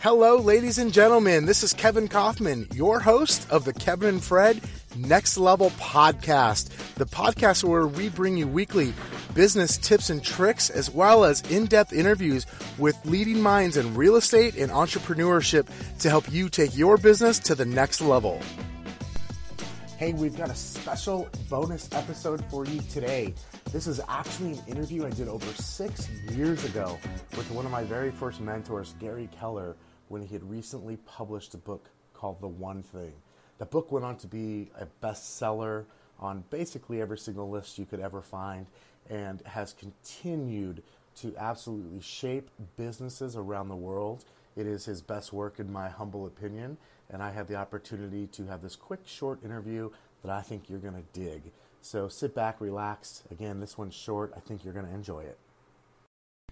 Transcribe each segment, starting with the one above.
Hello, ladies and gentlemen. This is Kevin Kauffman, your host of the Kevin and Fred Next Level Podcast, the podcast where we bring you weekly business tips and tricks, as well as in depth interviews with leading minds in real estate and entrepreneurship to help you take your business to the next level. Hey, we've got a special bonus episode for you today. This is actually an interview I did over six years ago with one of my very first mentors, Gary Keller when he had recently published a book called The One Thing. The book went on to be a bestseller on basically every single list you could ever find and has continued to absolutely shape businesses around the world. It is his best work, in my humble opinion, and I had the opportunity to have this quick, short interview that I think you're going to dig. So sit back, relax. Again, this one's short. I think you're going to enjoy it.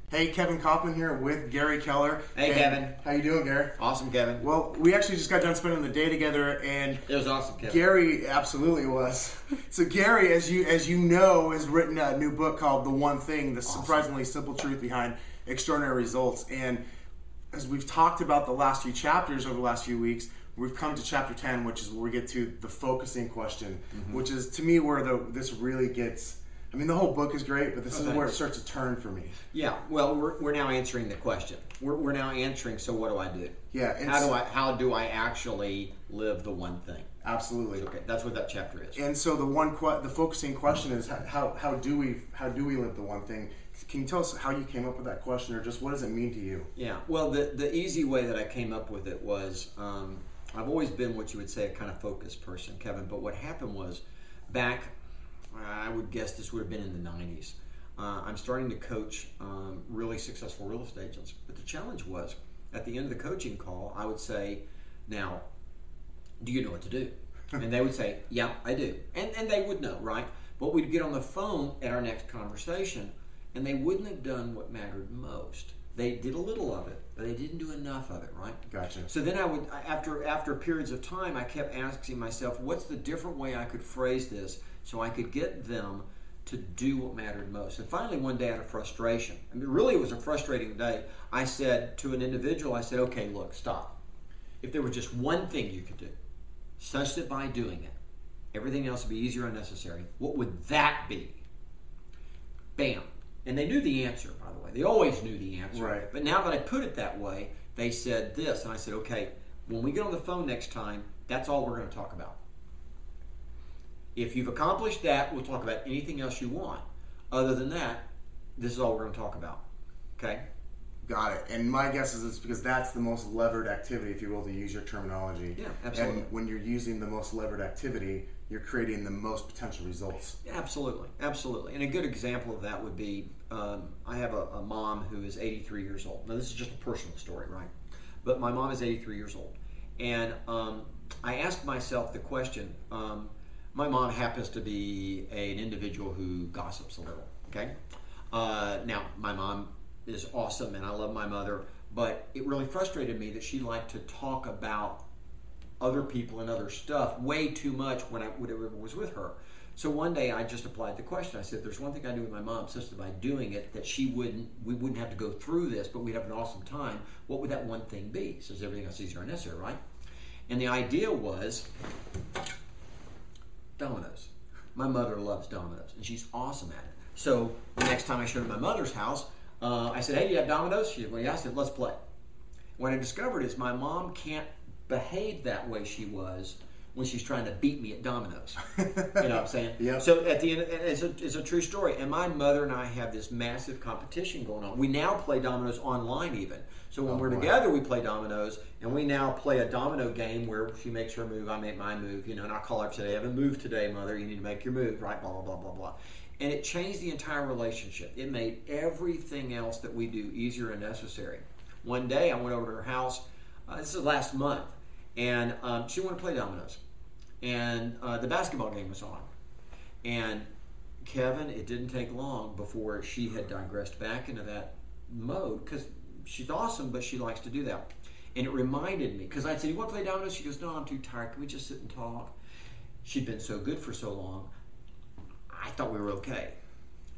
Hey, Kevin Kauffman here with Gary Keller. Hey, Kevin. How you doing, Gary? Awesome, Kevin. Well, we actually just got done spending the day together, and it was awesome, Kevin. Gary absolutely was. so, Gary, as you as you know, has written a new book called "The One Thing: The awesome. Surprisingly Simple Truth Behind Extraordinary Results." And as we've talked about the last few chapters over the last few weeks, we've come to chapter 10 which is where we get to the focusing question mm-hmm. which is to me where the this really gets I mean, the whole book is great, but this oh, is where it starts to turn for me. Yeah. Well, we're, we're now answering the question. We're, we're now answering. So, what do I do? Yeah. How do I how do I actually live the one thing? Absolutely. Okay. That's what that chapter is. And so the one que- the focusing question is how, how do we how do we live the one thing? Can you tell us how you came up with that question, or just what does it mean to you? Yeah. Well, the the easy way that I came up with it was um, I've always been what you would say a kind of focused person, Kevin. But what happened was back I would guess this would have been in the 90s. Uh, I'm starting to coach um, really successful real estate agents. But the challenge was at the end of the coaching call, I would say, Now, do you know what to do? and they would say, Yeah, I do. And, and they would know, right? But we'd get on the phone at our next conversation, and they wouldn't have done what mattered most. They did a little of it, but they didn't do enough of it, right? Gotcha. So then I would, after after periods of time, I kept asking myself, what's the different way I could phrase this so I could get them to do what mattered most. And finally, one day out of frustration, I mean, really it was a frustrating day, I said to an individual, I said, okay, look, stop. If there was just one thing you could do, such that by doing it, everything else would be easier and necessary, what would that be? Bam. And they knew the answer, by the way. They always knew the answer. Right. But now that I put it that way, they said this. And I said, okay, when we get on the phone next time, that's all we're going to talk about. If you've accomplished that, we'll talk about anything else you want. Other than that, this is all we're going to talk about. Okay? Got it. And my guess is it's because that's the most levered activity, if you will, to use your terminology. Yeah, absolutely. And when you're using the most levered activity, you're creating the most potential results. Absolutely, absolutely. And a good example of that would be um, I have a, a, mom who is 83 years old. Now, this is just a personal story, right? But my mom is 83 years old. And um, I asked myself the question um, my mom happens to be a, an individual who gossips a little. Okay. Uh, now, my mom is awesome, and I love my mother, but it really frustrated me that she liked to talk about other people and other stuff way too much when I was with her. So one day I just applied the question. I said, "There's one thing I do with my mom, that by doing it, that she wouldn't, we wouldn't have to go through this, but we'd have an awesome time. What would that one thing be?" Says everything else easier and necessary, right? And the idea was Dominoes. My mother loves dominoes, and she's awesome at it. So the next time I showed her my mother's house, uh, I said, "Hey, you have dominoes?" She said, "Well, yeah." I said, "Let's play." What I discovered is my mom can't behave that way she was when she's trying to beat me at dominoes. you know what I'm saying? Yeah. So at the end, it's a, it's a true story. And my mother and I have this massive competition going on. We now play dominoes online even. So when oh, we're together, we play dominoes, and we now play a domino game where she makes her move, I make my move. You know, and I call her today, "I haven't moved today, mother. You need to make your move, right?" Blah blah blah blah blah. And it changed the entire relationship. It made everything else that we do easier and necessary. One day, I went over to her house. Uh, this is last month, and um, she wanted to play dominoes and uh, the basketball game was on. And Kevin, it didn't take long before she had digressed back into that mode because she's awesome, but she likes to do that. And it reminded me because I said, "You want to play dominoes?" She goes, "No, I'm too tired. Can we just sit and talk?" She'd been so good for so long. I thought we were okay,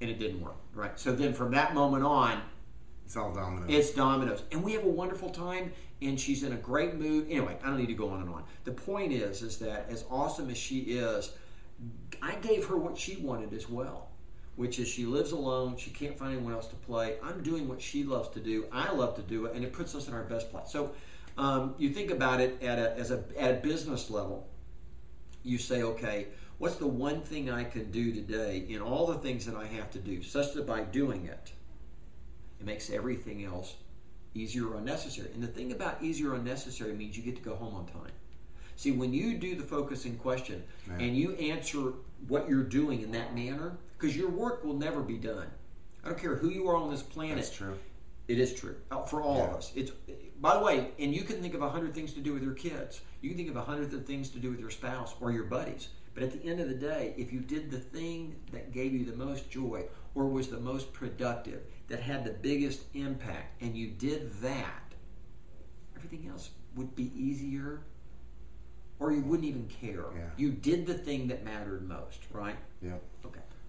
and it didn't work. Right. So then, from that moment on, It's all dominoes. It's dominoes. And we have a wonderful time and she's in a great mood. Anyway, I don't need to go on and on. The point is is that as awesome as she is, I gave her what she wanted as well, which is she lives alone, she can't find anyone else to play. I'm doing what she loves to do. I love to do it and it puts us in our best place. So um, you think about it at a, as a, at a business level. You say, okay, what's the one thing I can do today in all the things that I have to do, such that by doing it, it makes everything else easier or unnecessary. And the thing about easier or unnecessary means you get to go home on time. See, when you do the focusing question Yeah. and you answer what you're doing in that manner, because your work will never be done. I don't care who you are on this planet. That's true. It is true Uh, for all of us. It's by the way, and you can think of a hundred things to do with your kids. You can think of a hundred things to do with your spouse or your buddies. But at the end of the day, if you did the thing that gave you the most joy or was the most productive, that had the biggest impact, and you did that, everything else would be easier, or you wouldn't even care. Yeah. You did the thing that mattered most, right? Yeah.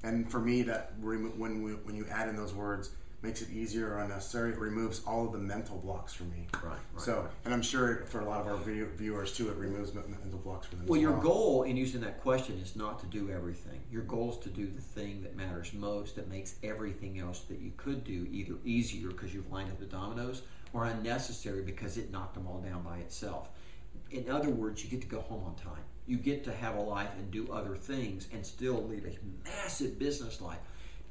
And for me, that remo- when we, when you add in those words, makes it easier or unnecessary. It removes all of the mental blocks for me. Right, right, So, right. and I'm sure for a lot of our video viewers too, it removes mental blocks for them. Well, your goal in using that question is not to do everything. Your goal is to do the thing that matters most, that makes everything else that you could do either easier because you've lined up the dominoes or unnecessary because it knocked them all down by itself. In other words, you get to go home on time. You get to have a life and do other things and still lead a massive business life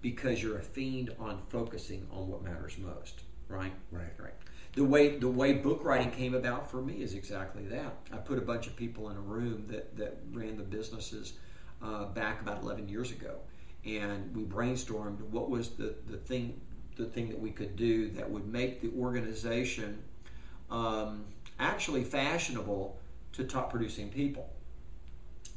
because you're a fiend on focusing on what matters most. Right? Right. Right. The way the way book writing came about for me is exactly that. I put a bunch of people in a room that that ran the businesses uh, back about 11 years ago, and we brainstormed what was the the thing the thing that we could do that would make the organization um, actually fashionable to top producing people.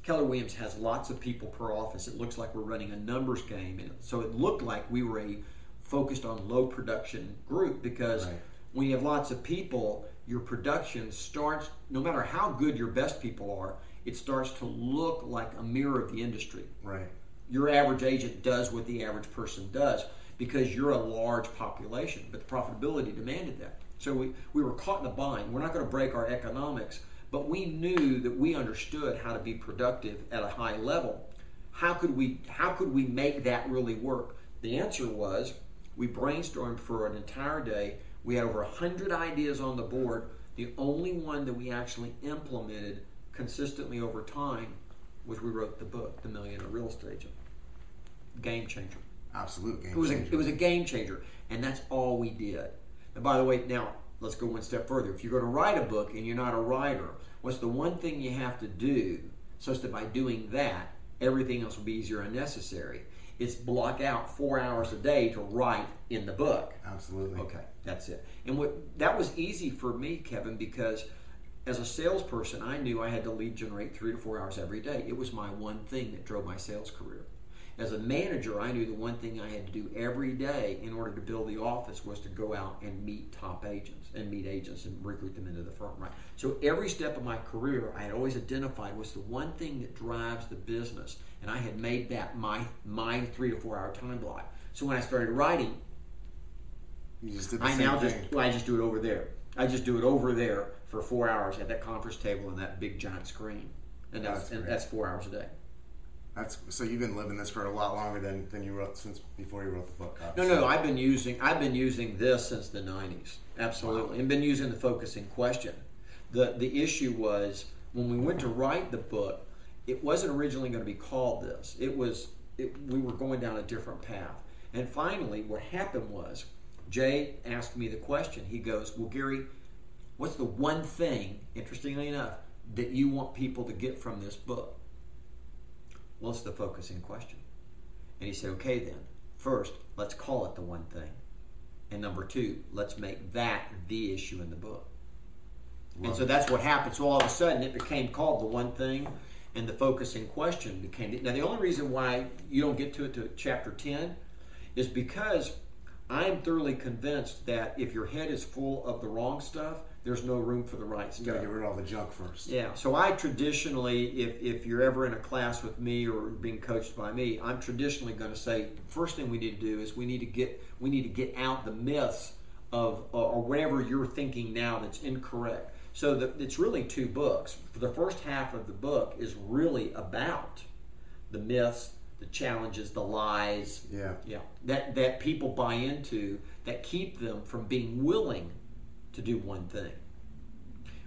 Keller Williams has lots of people per office. It looks like we're running a numbers game, and so it looked like we were a focused on low production group because Right. when you have lots of people, your production starts. No matter how good your best people are, it starts to look like a mirror of the industry Right. your average agent does what the average person does because you're a large population, but the profitability demanded that. So we, we were caught in a bind. We're not going to break our economics, but we knew that we understood how to be productive at a high level. How could we how could we make that really work? The answer was we brainstormed for an entire day. We had over 100 ideas on the board. The only one that we actually implemented consistently over time was we wrote the book, The Millionaire Real Estate Agent. Game changer. Absolute game It was a, changer. it was a game changer, and that's all we did. And by the way, now let's go one step further. If you're going to write a book and you're not a writer, what's the one thing you have to do such that by doing that, everything else will be easier and necessary? It's block out four hours a day to write in the book. Absolutely. Okay, that's it. And what that was easy for me, Kevin, because as a salesperson, I knew I had to lead generate three to four hours every day. It was my one thing that drove my sales career. As a manager, I knew the one thing I had to do every day in order to build the office was to go out and meet top agents and meet agents and recruit them into the firm. Right. So every step of my career, I had always identified was the one thing that drives the business, and I had made that my my three to four hour time block. So when I started writing, You just did the I now thing. just well, I just do it over there. I just do it over there for four hours at that conference table and that big giant screen, and that's, That's and that's four hours a day. That's so you've been living this for a lot longer than, than you wrote since before you wrote the book. No, obviously. no, I've been using I've been using this since the '90s, absolutely, and been using the focusing question. the The issue was when we went to write the book, it wasn't originally going to be called this. It was it, we were going down a different path, and finally, what happened was Jay asked me the question. He goes, "Well, Gary, what's the one thing, interestingly enough, that you want people to get from this book?" It's the focusing question. And he said, okay, then, first, let's call it the one thing. And number two, let's make that the issue in the book. and so that's what happened. So all of a sudden, it became called the one thing, and the focusing question became. Now, the only reason why you don't get to it to chapter 10 is because I'm thoroughly convinced that if your head is full of the wrong stuff, there's no room for the right You stuff. gotta get rid of all the junk first. Yeah, so I traditionally, if, if you're ever in a class with me or being coached by me, I'm traditionally going to say first thing we need to do is we need to get we need to get out the myths of or whatever you're thinking now that's incorrect. So the, it's really two books. The first half of the book is really about the myths, the challenges, the lies, Yeah. yeah, that that people buy into that keep them from being willing to do one thing.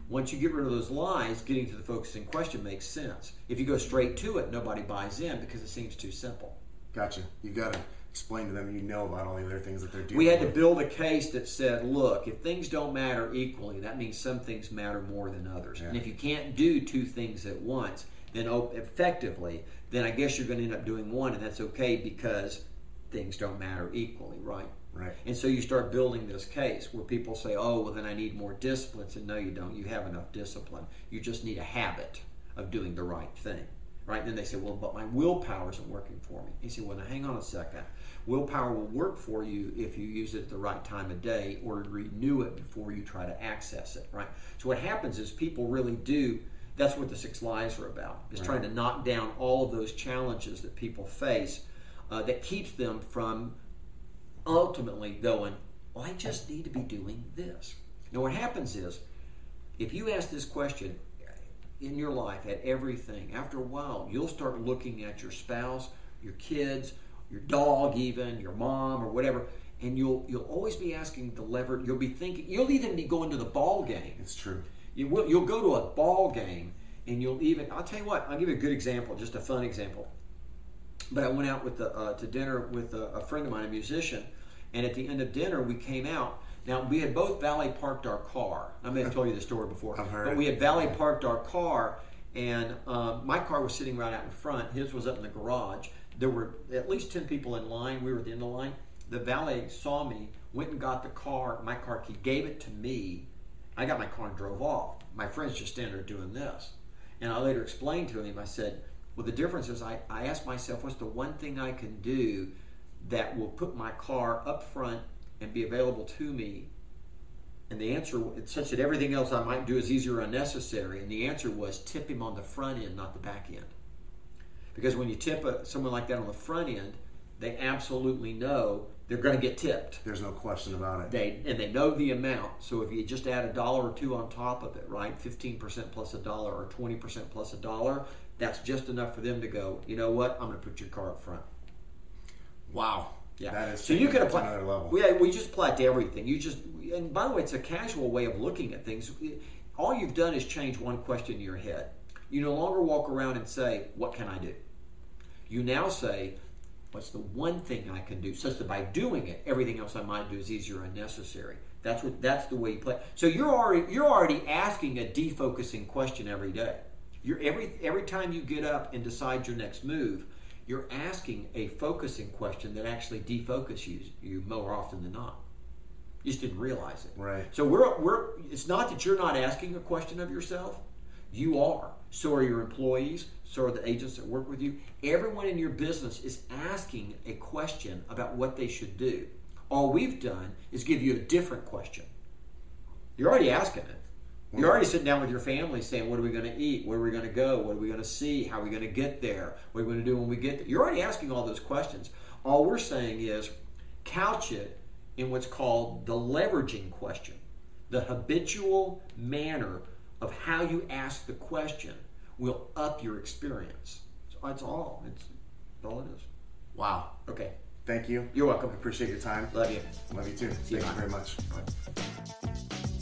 Once you get rid of those lies, getting to the focusing question makes sense. If you go straight to it, nobody buys in because it seems too simple. Gotcha. You got to explain to them you know about all the other things that they're doing. We had to build a case that said, look, if things don't matter equally, that means some things matter more than others. And if you can't do two things at once, then oh, effectively, then I guess you're going to end up doing one, and that's okay because things don't matter equally, right? Right. And so you start building this case where people say, oh, well, then I need more discipline. And no, you don't. You have enough discipline. You just need a habit of doing the right thing. Right? And then they say, well, but my willpower isn't working for me. You say, well, now hang on a second. Willpower will work for you if you use it at the right time of day or renew it before you try to access it. Right? So what happens is people really do. That's what the six lies are about. Is trying to knock down all of those challenges that people face uh, that keeps them from ultimately going, well, I just need to be doing this. Now, what happens is, if you ask this question in your life at everything, after a while, you'll start looking at your spouse, your kids, your dog, even your mom or whatever, and you'll you'll always be asking the lever. You'll be thinking. You'll even be going to the ball game. It's true. You will. You'll go to a ball game, and you'll even. I'll tell you what. I'll give you a good example, just a fun example. But I went out with the, uh, to dinner with a, a friend of mine, a musician, and at the end of dinner, we came out. Now we had both valet parked our car. I may have told you this story before, I've heard but we had valet parked our car, and um, my car was sitting right out in front. His was up in the garage. There were at least ten people in line. We were at the end of the line. The valet saw me, went and got the car, my car key, gave it to me. I got my car and drove off. My friend's just standing there doing this. And I later explained to him, I said, well, the difference is I, I asked myself, what's the one thing I can do that will put my car up front and be available to me? And the answer, it's such that everything else I might do is easier or unnecessary. And the answer was tip him on the front end, not the back end. Because when you tip a, someone like that on the front end, they absolutely know they're going to get tipped. There's no question about it. They and they know the amount. So if you just add a dollar or two on top of it, right, fifteen percent plus a dollar or twenty percent plus a dollar, that's just enough for them to go. You know what? I'm going to put your car up front. wow. Yeah. That is so you can taking it to apply. another level. We, we just apply it to everything. You just and by the way, it's a casual way of looking at things. All you've done is change one question in your head. You no longer walk around and say, "What can I do?" You now say, "What's the one thing I can do?" Such that by doing it, everything else I might do is easier and necessary. That's what. That's the way you play. So you're already you're already asking a defocusing question every day. You're every every time you get up and decide your next move, you're asking a focusing question that actually defocuses you, you more often than not. You just didn't realize it. Right. So we're we're. It's not that you're not asking a question of yourself. You are. So are your employees. So are the agents that work with you. Everyone in your business is asking a question about what they should do. All we've done is give you a different question. You're already asking it. You're already sitting down with your family saying, What are we going to eat? Where are we going to go? What are we going to see? How are we going to get there? What are we going to do when we get there? You're already asking all those questions. All we're saying is couch it in what's called the leveraging question, the habitual manner of how you ask the question will up your experience. So that's all. It's all it is. Wow. Okay. Thank you. You're welcome. I appreciate your time. Love you. Love you too. you, Thank you Mike. very much.